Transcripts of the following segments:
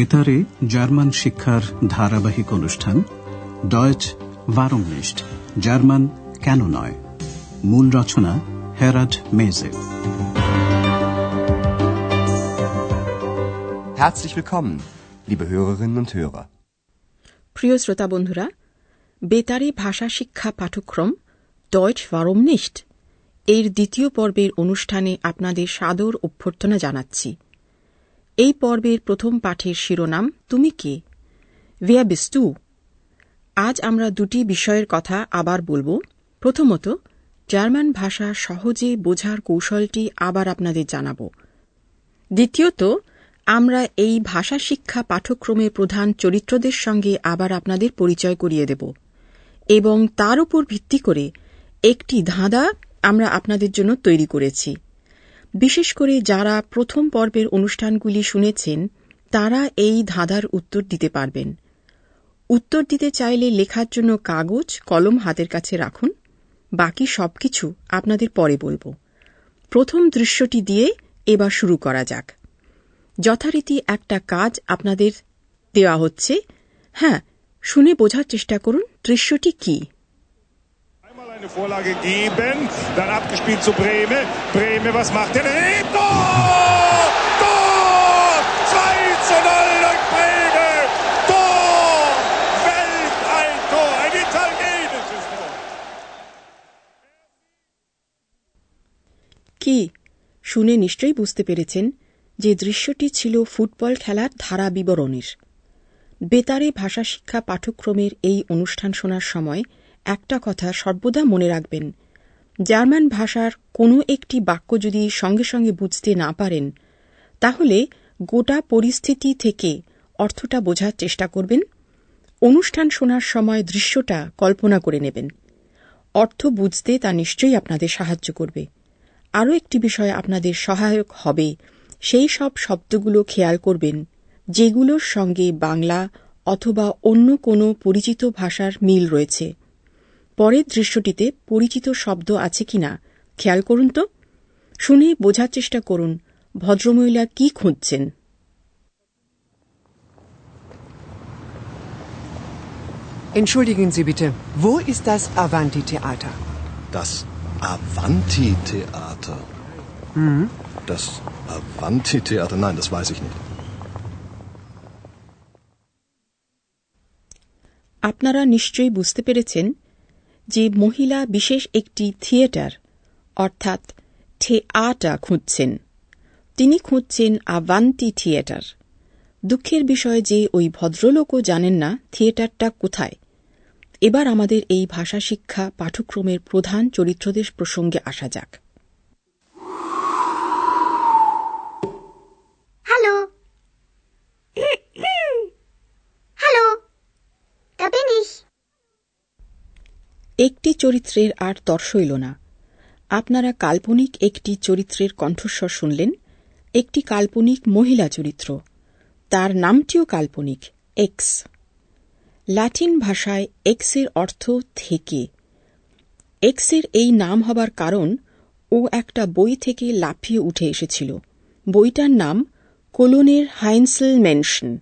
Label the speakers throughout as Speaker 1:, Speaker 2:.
Speaker 1: বেতারে জার্মান শিক্ষার ধারাবাহিক অনুষ্ঠান ডয়েচ ভারমনিস্ট জার্মান কেন নয়? মূল রচনা হেরাড মেজে
Speaker 2: Herzlich willkommen, liebe Hörerinnen und Hörer.
Speaker 3: প্রিয় শ্রোতা বন্ধুরা বেতারে ভাষা শিক্ষা পাঠ্যক্রম ডয়েচ নিস্ট এর দ্বিতীয় পর্বের অনুষ্ঠানে আপনাদের সাদর অভ্যর্থনা জানাচ্ছি। এই পর্বের প্রথম পাঠের শিরোনাম, তুমি কে? ভিয়া বিস্তু আজ আমরা দুটি বিষয়ের কথা আবার বলব। প্রথমত, জার্মান ভাষা সহজে বোঝার কৌশলটি আবার আপনাদের জানাব। দ্বিতীয়ত, আমরা এই ভাষা শিক্ষা পাঠ্যক্রমের প্রধান চরিত্রদের সঙ্গে আবার আপনাদের পরিচয় করিয়ে দেব এবং তার উপর ভিত্তি করে একটি ধাঁধা আমরা আপনাদের জন্য তৈরি করেছি। বিশেষ করে যারা প্রথম পর্বের অনুষ্ঠানগুলি শুনেছেন, তারা এই ধাঁধার উত্তর দিতে পারবেন। উত্তর দিতে চাইলে লেখার জন্য কাগজ, কলম হাতের কাছে রাখুন। বাকি সবকিছু আপনাদের পরে বলব। প্রথম দৃশ্যটি দিয়ে এবার শুরু করা যাক। যথারীতি একটা কাজ আপনাদের দেওয়া হচ্ছে। হ্যাঁ শুনে বোঝার চেষ্টা করুন দৃশ্যটি কি।
Speaker 4: Eine Vorlage geben, dann abgespielt zu Breme. Breme, was macht er? Hey, Tor! Tor! 2 zu 0 durch Breme! Tor! Weltalltor! Ein italienisches Tor!
Speaker 3: কি শুনে নিশ্চয়ই বুঝতে পেরেছেন যে দৃশ্যটি ছিল ফুটবল খেলার ধারা বিবরণীর বেতারে ভাষা শিক্ষা পাঠ্যক্রমের এই অনুষ্ঠান শোনার সময় একটা কথা সর্বদা মনে রাখবেন। জার্মান ভাষার কোনো একটি বাক্য যদি সঙ্গে সঙ্গে বুঝতে না পারেন, তাহলে গোটা পরিস্থিতি থেকে অর্থটা বোঝার চেষ্টা করবেন। অনুষ্ঠান শোনার সময় দৃশ্যটা কল্পনা করে নেবেন। অর্থ বুঝতে তা নিশ্চয়ই আপনাদের সাহায্য করবে। আরও একটি বিষয় আপনাদের সহায়ক হবে, সেই সব শব্দগুলো খেয়াল করবেন, যেগুলোর সঙ্গে বাংলা অথবা অন্য কোনো পরিচিত ভাষার মিল রয়েছে। পরের দৃশ্যটিতে পরিচিত শব্দ আছে কিনা খেয়াল করুন তো শুনে বোঝার চেষ্টা করুন ভদ্রমহিলা কি খুঁজছেন
Speaker 5: Entschuldigen Sie bitte, wo ist das Avanti-Theater?
Speaker 6: Das Avanti-Theater. Mhm. Das Avanti-Theater, nein, das weiß ich nicht.
Speaker 3: আপনারা নিশ্চয়ই বুঝতে পেরেছেন যে মহিলা বিশেষ একটি থিয়েটার, অর্থাৎ আটা খুঁজছেন। তিনি খুঁজছেন আভান্তি থিয়েটার। দুঃখের বিষয় যে ওই ভদ্রলোকও জানেন না থিয়েটারটা কোথায়। এবার আমাদের এই ভাষা শিক্ষা পাঠ্যক্রমের প্রধান চরিত্রদের প্রসঙ্গে আসা যাক
Speaker 7: Hallo. Hallo. Da bin ich.
Speaker 3: একটি চরিত্রের আর তর সইল না। আপনারা কাল্পনিক একটি চরিত্রের কণ্ঠস্বর শুনলেন, একটি কাল্পনিক মহিলা চরিত্র। তার নামটিও কাল্পনিক, এক্স। ল্যাটিন ভাষায় এক্সের অর্থ থেকে। এক্সের এই নাম হবার কারণ, ও একটা বই থেকে লাফিয়ে উঠে এসেছিল। বইটার নাম কোলনের হাইন্সেল মেনশন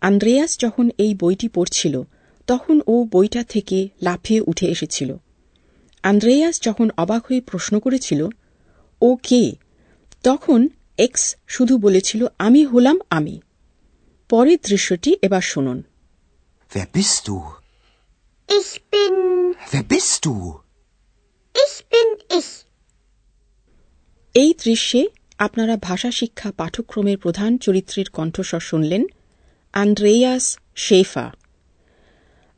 Speaker 3: আন্দ্রেয়াস যখন এই বইটি পড়ছিল তখন ও বইটা থেকে লাফিয়ে উঠে এসেছিল আন্দ্রেয়াস যখন অবাক হয়ে প্রশ্ন করেছিল ও কে তখন এক্স শুধু বলেছিল আমি হলাম আমি পরের দৃশ্যটি এবার শুনুন
Speaker 2: Wer bist du?
Speaker 7: Ich bin.
Speaker 2: Wer bist du?
Speaker 7: Ich bin ich.
Speaker 3: এই দৃশ্যে আপনারা ভাষা শিক্ষা পাঠ্যক্রমের প্রধান চরিত্রের কণ্ঠস্বর শুনলেন আন্দ্রেয়াস শেফা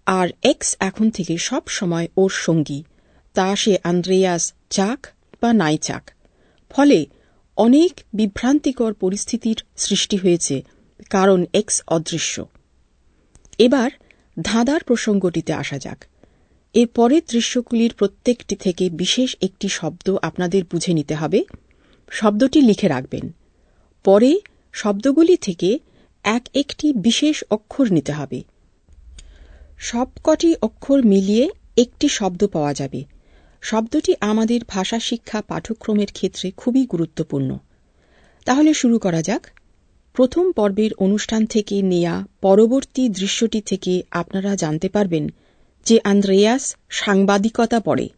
Speaker 3: আর এক্স এখন থেকে সব সময় ওর সঙ্গী। তা সে আন্দ্রেয়াস চাক বা নাই চাক। ফলে অনেক বিভ্রান্তিকর পরিস্থিতির সৃষ্টি হয়েছে, কারণ এক্স অদৃশ্য। এবার ধাঁধার প্রসঙ্গটিতে আসা যাক। এর পরের দৃশ্যগুলির প্রত্যেকটি থেকে বিশেষ একটি শব্দ আপনাদের বুঝে নিতে হবে। শব্দটি লিখে রাখবেন। পরে শব্দগুলি থেকে এক একটি বিশেষ অক্ষর নিতে হবে। সবকটি অক্ষর মিলিয়ে একটি শব্দ পাওয়া যাবে। শব্দটি আমাদের ভাষা শিক্ষা পাঠ্যক্রমের ক্ষেত্রে খুবই গুরুত্বপূর্ণ। তাহলে শুরু করা যাক। প্রথম পর্বের অনুষ্ঠান থেকে নেয়া পরবর্তী দৃশ্যটি থেকে আপনারা জানতে পারবেন যে আন্দ্রেয়াস সাংবাদিকতা পড়ে।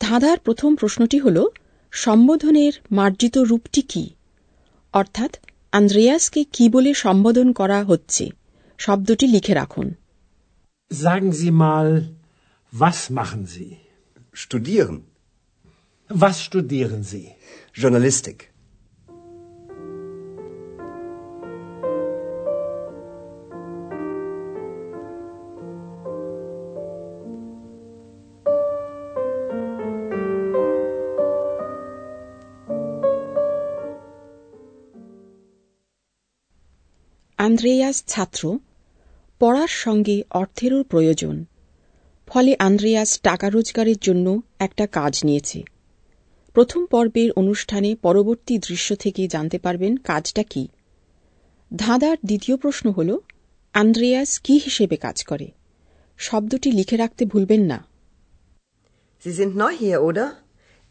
Speaker 3: ধাঁধার প্রথম প্রশ্নটি হল, সম্বোধনের মার্জিত রূপটি কি? অর্থাৎ, আন্দ্রেয়াসকে কি বলে সম্বোধন করা হচ্ছে? শব্দটি লিখে রাখুন।
Speaker 8: Sagen Sie mal, was machen Sie?
Speaker 2: Studieren.
Speaker 8: Was studieren Sie?
Speaker 2: Journalistik.
Speaker 3: Andreas Zatru পড়ার সঙ্গে অর্থেরও প্রয়োজন ফলে আন্দ্রেয়াস টাকা রোজগারের জন্য একটা কাজ নিয়েছে প্রথম পর্বের অনুষ্ঠানে পরবর্তী দৃশ্য থেকে জানতে পারবেন কাজটা কি ধাঁধার দ্বিতীয় প্রশ্ন হল আন্দ্রেয়াস কি হিসেবে কাজ করে শব্দটি লিখে রাখতে ভুলবেন না
Speaker 9: Sie sind neu hier, oder?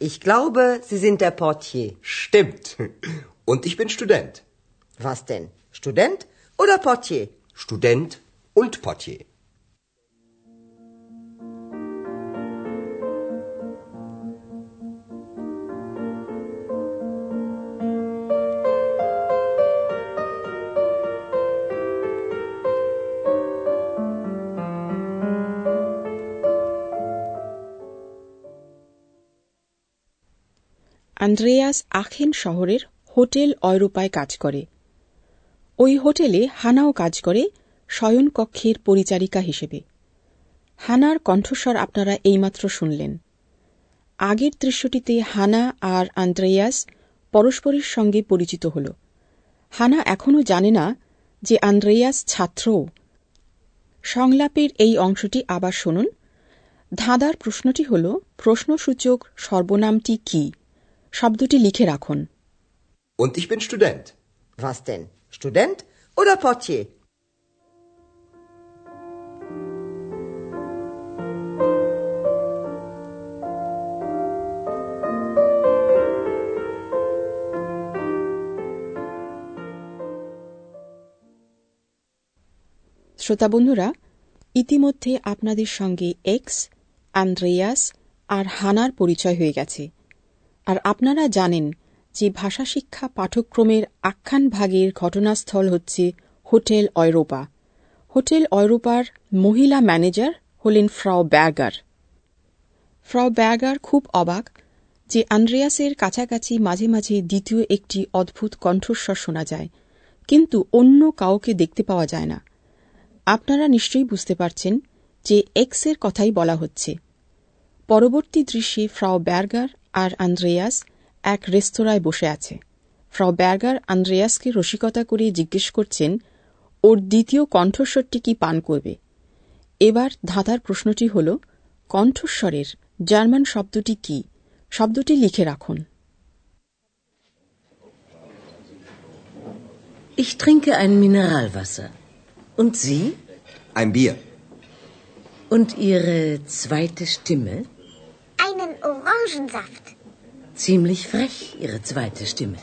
Speaker 9: Ich glaube, Sie sind der Portier.
Speaker 2: Stimmt. Und ich bin Student.
Speaker 9: Was denn? Student oder Portier?
Speaker 2: Student und Portier.
Speaker 3: Andreas Aachen শহরের হোটেল অয়রোপায় কাজ করে ওই হোটেলে হানাও কাজ করে শয়নকক্ষের পরিচারিকা হিসেবে। হানার কণ্ঠস্বর আপনারা এইমাত্র শুনলেন। আগের দৃশ্যটিতে হানা আর আন্দ্রেয়াস পরস্পরের সঙ্গে পরিচিত হল। হানা এখনও জানে না যে আন্দ্রেয়াস ছাত্রও সংলাপের এই অংশটি আবার শুনুন। ধাঁধার প্রশ্নটি হল প্রশ্নসূচক সর্বনামটি কি? শব্দটি লিখে রাখুন।
Speaker 2: Und ich bin Student.
Speaker 9: Was denn? Student? oder Portier?
Speaker 3: শ্রোতাবন্ধুরা ইতিমধ্যে আপনাদের সঙ্গে এক্স আন্দ্রেয়াস আর হানার পরিচয় হয়ে গেছে। আর আপনারা জানেন যে ভাষা শিক্ষা পাঠ্যক্রমের আখ্যান ভাগের ঘটনাস্থল হচ্ছে হোটেল অয়রোপা। হোটেল অয়রোপার মহিলা ম্যানেজার হলেন ফ্রাও ব্যাগার। ফ্রাও ব্যাগার খুব অবাক যে আন্দ্রেয়াসের কাছাকাছি মাঝে মাঝে দ্বিতীয় একটি অদ্ভুত কণ্ঠস্বর শোনা যায়, কিন্তু অন্য কাউকে দেখতে পাওয়া যায় না। আপনারা নিশ্চয়ই বুঝতে পারছেন যে এক্সের কথাই বলা হচ্ছে। পরবর্তী দৃশ্যে ফ্রাও ব্যার্গার আর আন্দ্রেয়াস এক রেস্তোরাঁয় বসে আছে। ফ্রাও ব্যার্গার আন্দ্রেয়াসকে রসিকতা করে জিজ্ঞেস করছেন, ওর দ্বিতীয় কণ্ঠস্বরটি কি পান করবে? এবার ধাঁধার প্রশ্নটি হল, কণ্ঠস্বরের জার্মান শব্দটি কি? শব্দটি লিখে রাখুন।
Speaker 10: Ich trinke ein Mineralwasser. Und Sie?
Speaker 2: Ein Bier.
Speaker 10: Und Ihre zweite Stimme?
Speaker 7: Einen Orangensaft.
Speaker 10: Ziemlich frech, Ihre zweite Stimme.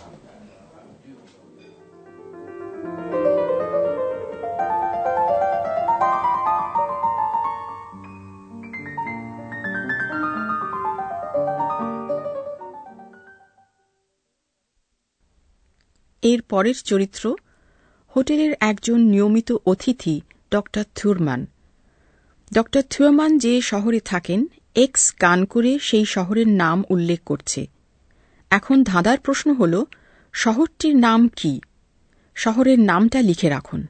Speaker 3: এর পরের চরিত্র হোটেলের একজন নিয়মিত অতিথি ড থুরমান। ড থুরমান যে শহরে থাকেন এক্স গান করে সেই শহরের নাম উল্লেখ করছে। এখন ধাঁধার প্রশ্ন হল শহরটির নাম কি? শহরের নামটা লিখে রাখুন।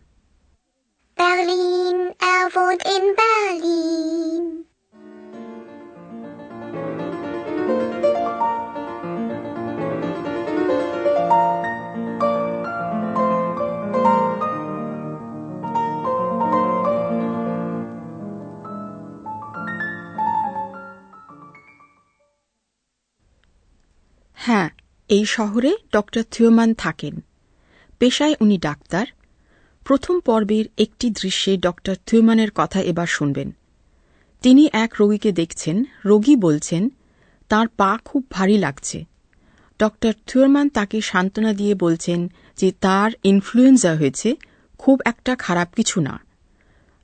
Speaker 7: Berlin, er wohnt in Berlin.
Speaker 3: হ্যাঁ এই শহরে ড থিওমান থাকেন। পেশায় উনি ডাক্তার। প্রথম পর্বের একটি দৃশ্যে ড থিওমানের কথা এবার শুনবেন। তিনি এক রোগীকে দেখছেন, রোগী বলছেন, তার পা খুব ভারী লাগছে। ডক্টর থিওরমান তাকে সান্ত্বনা দিয়ে বলছেন যে তার ইনফ্লুয়েঞ্জা হয়েছে, খুব একটা খারাপ কিছু না।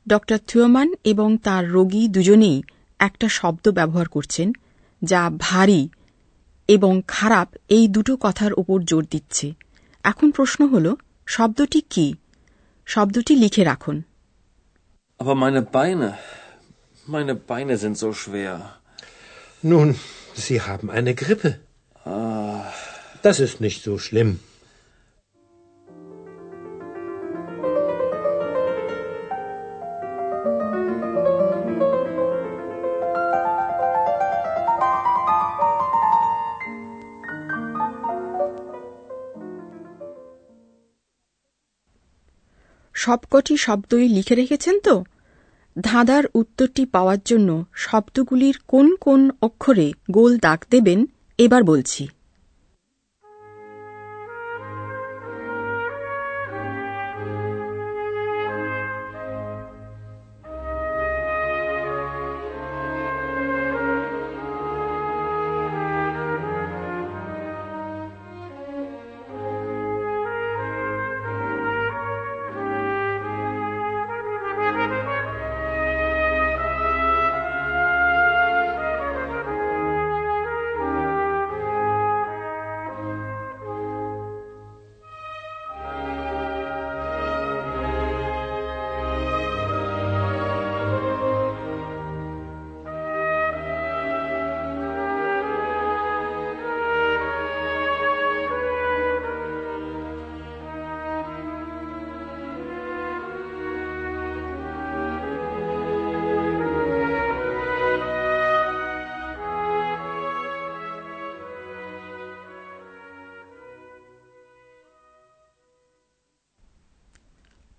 Speaker 3: ডক্টর থিওমান এবং তার রোগী দুজনেই একটা শব্দ ব্যবহার করছেন, যা ভারী এবং খারাপ এই দুটো কথার উপর জোর দিচ্ছে এখন প্রশ্ন হল শব্দটি কি শব্দটি লিখে রাখুন
Speaker 11: Aber meine Beine, meine Beine sind so schwer.
Speaker 8: Nun, Sie haben eine Grippe.
Speaker 11: Ah.
Speaker 8: Das ist nicht so schlimm.
Speaker 3: সবকটি শব্দই লিখে রেখেছেন তো? ধাঁধার উত্তরটি পাওয়ার জন্য শব্দগুলির কোন কোন অক্ষরে গোল দাগ দেবেন, এবার বলছি।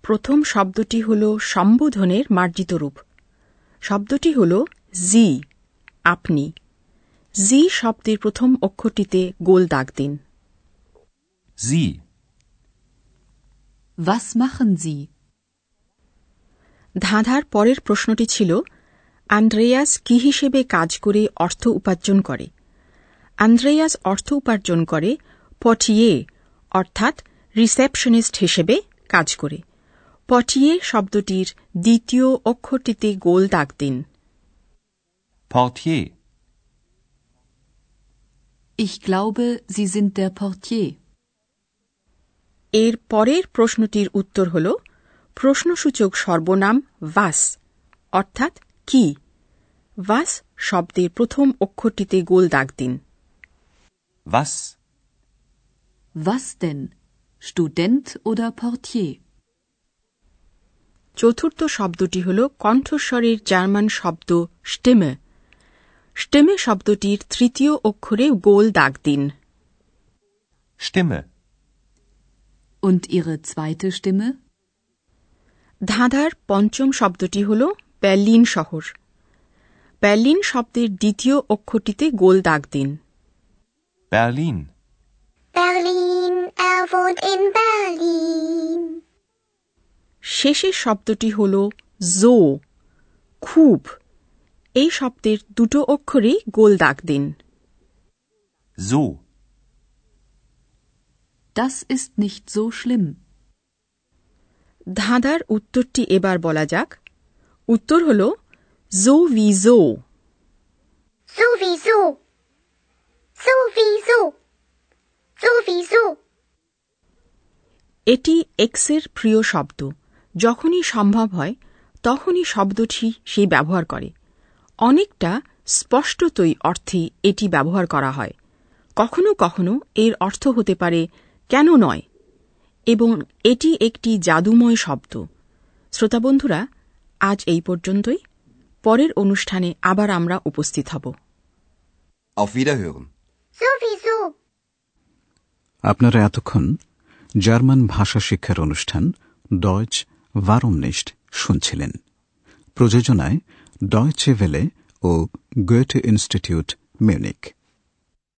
Speaker 3: প্রথম শব্দটি হল সম্বোধনের মার্জিত রূপ। শব্দটি হল জি আপনি। জি শব্দের প্রথম অক্ষরটিতে গোল দাগ দিন।
Speaker 11: Sie.
Speaker 12: Was machen Sie?
Speaker 3: ধাঁধার পরের প্রশ্নটি ছিল আন্দ্রেয়াস কি হিসেবে কাজ করে অর্থ উপার্জন করে? আন্দ্রেয়াস অর্থ উপার্জন করে পটিয়ে অর্থাৎ রিসেপশনিস্ট হিসেবে কাজ করে। পটিয়ে শব্দটির দ্বিতীয় অক্ষরটিতে গোল দাগ দিন
Speaker 11: Portier.
Speaker 12: Ich glaube, Sie sind der Portier.
Speaker 3: এর পরের প্রশ্নটির উত্তর হল প্রশ্নসূচক সর্বনাম ভাস অর্থাৎ কি ভাস শব্দের প্রথম অক্ষরটিতে গোল দাগ দিন
Speaker 11: Was?
Speaker 12: Was denn? Student oder Portier?
Speaker 3: চতুর্থ শব্দটি হল কণ্ঠস্বরের জার্মান শব্দ স্টেমে স্টেমে শব্দটির তৃতীয় অক্ষরে গোল দাগ দিন
Speaker 11: Stimme.
Speaker 12: Und Ihre zweite Stimme?
Speaker 3: ধাঁধার পঞ্চম শব্দটি হল বের্লিন শহর বের্লিন শব্দের দ্বিতীয় অক্ষরটিতে গোল দাগ দিন
Speaker 11: Berlin.
Speaker 7: Berlin, er wohnt in Berlin.
Speaker 3: শেষের শব্দটি হল জো খুব। এই শব্দের দুটো অক্ষরেই গোল দাগ দিন।
Speaker 11: So.
Speaker 12: Das ist nicht so schlimm.
Speaker 3: ধাঁধার উত্তরটি এবার বলা যাক। উত্তর হল জো ভি জো. এটি এক্সের প্রিয় শব্দ। যখনই সম্ভব হয় তখনই শব্দটি সে ব্যবহার করে। অনেকটা স্পষ্টতই অর্থে এটি ব্যবহার করা হয়। কখনো কখনো এর অর্থ হতে পারে কেন নয়? এবং এটি একটি জাদুময় শব্দ। শ্রোতাবন্ধুরা আজ এই পর্যন্তই। পরের অনুষ্ঠানে আবার আমরা উপস্থিত হব।
Speaker 2: Auf Wiederhören.
Speaker 7: Sowieso.
Speaker 1: আপনারা এতক্ষণ জার্মান ভাষা শিক্ষার অনুষ্ঠান ডয়চ ভারমনিস্ট শুনছিলেন। প্রযোজনায় ডয়চে ভেলে ও গোয়েটে ইনস্টিটিউট মিউনিক